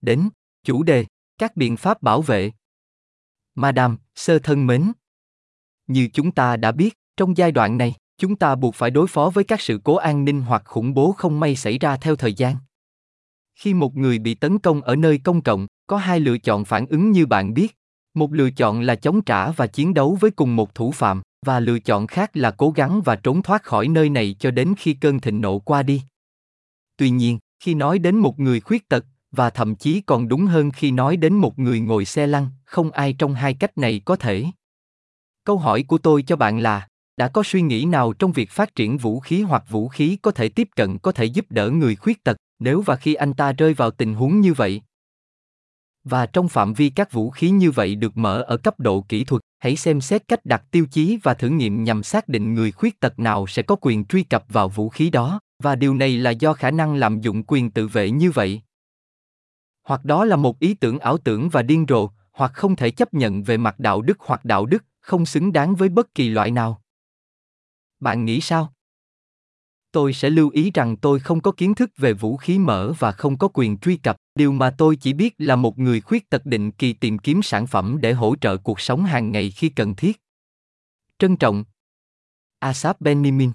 Đến, chủ đề, các biện pháp bảo vệ. Madam, sơ thân mến. Như chúng ta đã biết, trong giai đoạn này, chúng ta buộc phải đối phó với các sự cố an ninh hoặc khủng bố không may xảy ra theo thời gian. Khi một người bị tấn công ở nơi công cộng, có hai lựa chọn phản ứng như bạn biết. Một lựa chọn là chống trả và chiến đấu với cùng một thủ phạm, và lựa chọn khác là cố gắng và trốn thoát khỏi nơi này cho đến khi cơn thịnh nộ qua đi. Tuy nhiên, khi nói đến một người khuyết tật, và thậm chí còn đúng hơn khi nói đến một người ngồi xe lăn, không ai trong hai cách này có thể. Câu hỏi của tôi cho bạn là, đã có suy nghĩ nào trong việc phát triển vũ khí hoặc vũ khí có thể tiếp cận có thể giúp đỡ người khuyết tật, nếu và khi anh ta rơi vào tình huống như vậy? Và trong phạm vi các vũ khí như vậy được mở ở cấp độ kỹ thuật, hãy xem xét cách đặt tiêu chí và thử nghiệm nhằm xác định người khuyết tật nào sẽ có quyền truy cập vào vũ khí đó, và điều này là do khả năng lạm dụng quyền tự vệ như vậy. Hoặc đó là một ý tưởng ảo tưởng và điên rồ, hoặc không thể chấp nhận về mặt đạo đức hoặc đạo đức, không xứng đáng với bất kỳ loại nào. Bạn nghĩ sao? Tôi sẽ lưu ý rằng tôi không có kiến thức về vũ khí mở và không có quyền truy cập, điều mà tôi chỉ biết là một người khuyết tật định kỳ tìm kiếm sản phẩm để hỗ trợ cuộc sống hàng ngày khi cần thiết. Trân trọng. Asap Benimin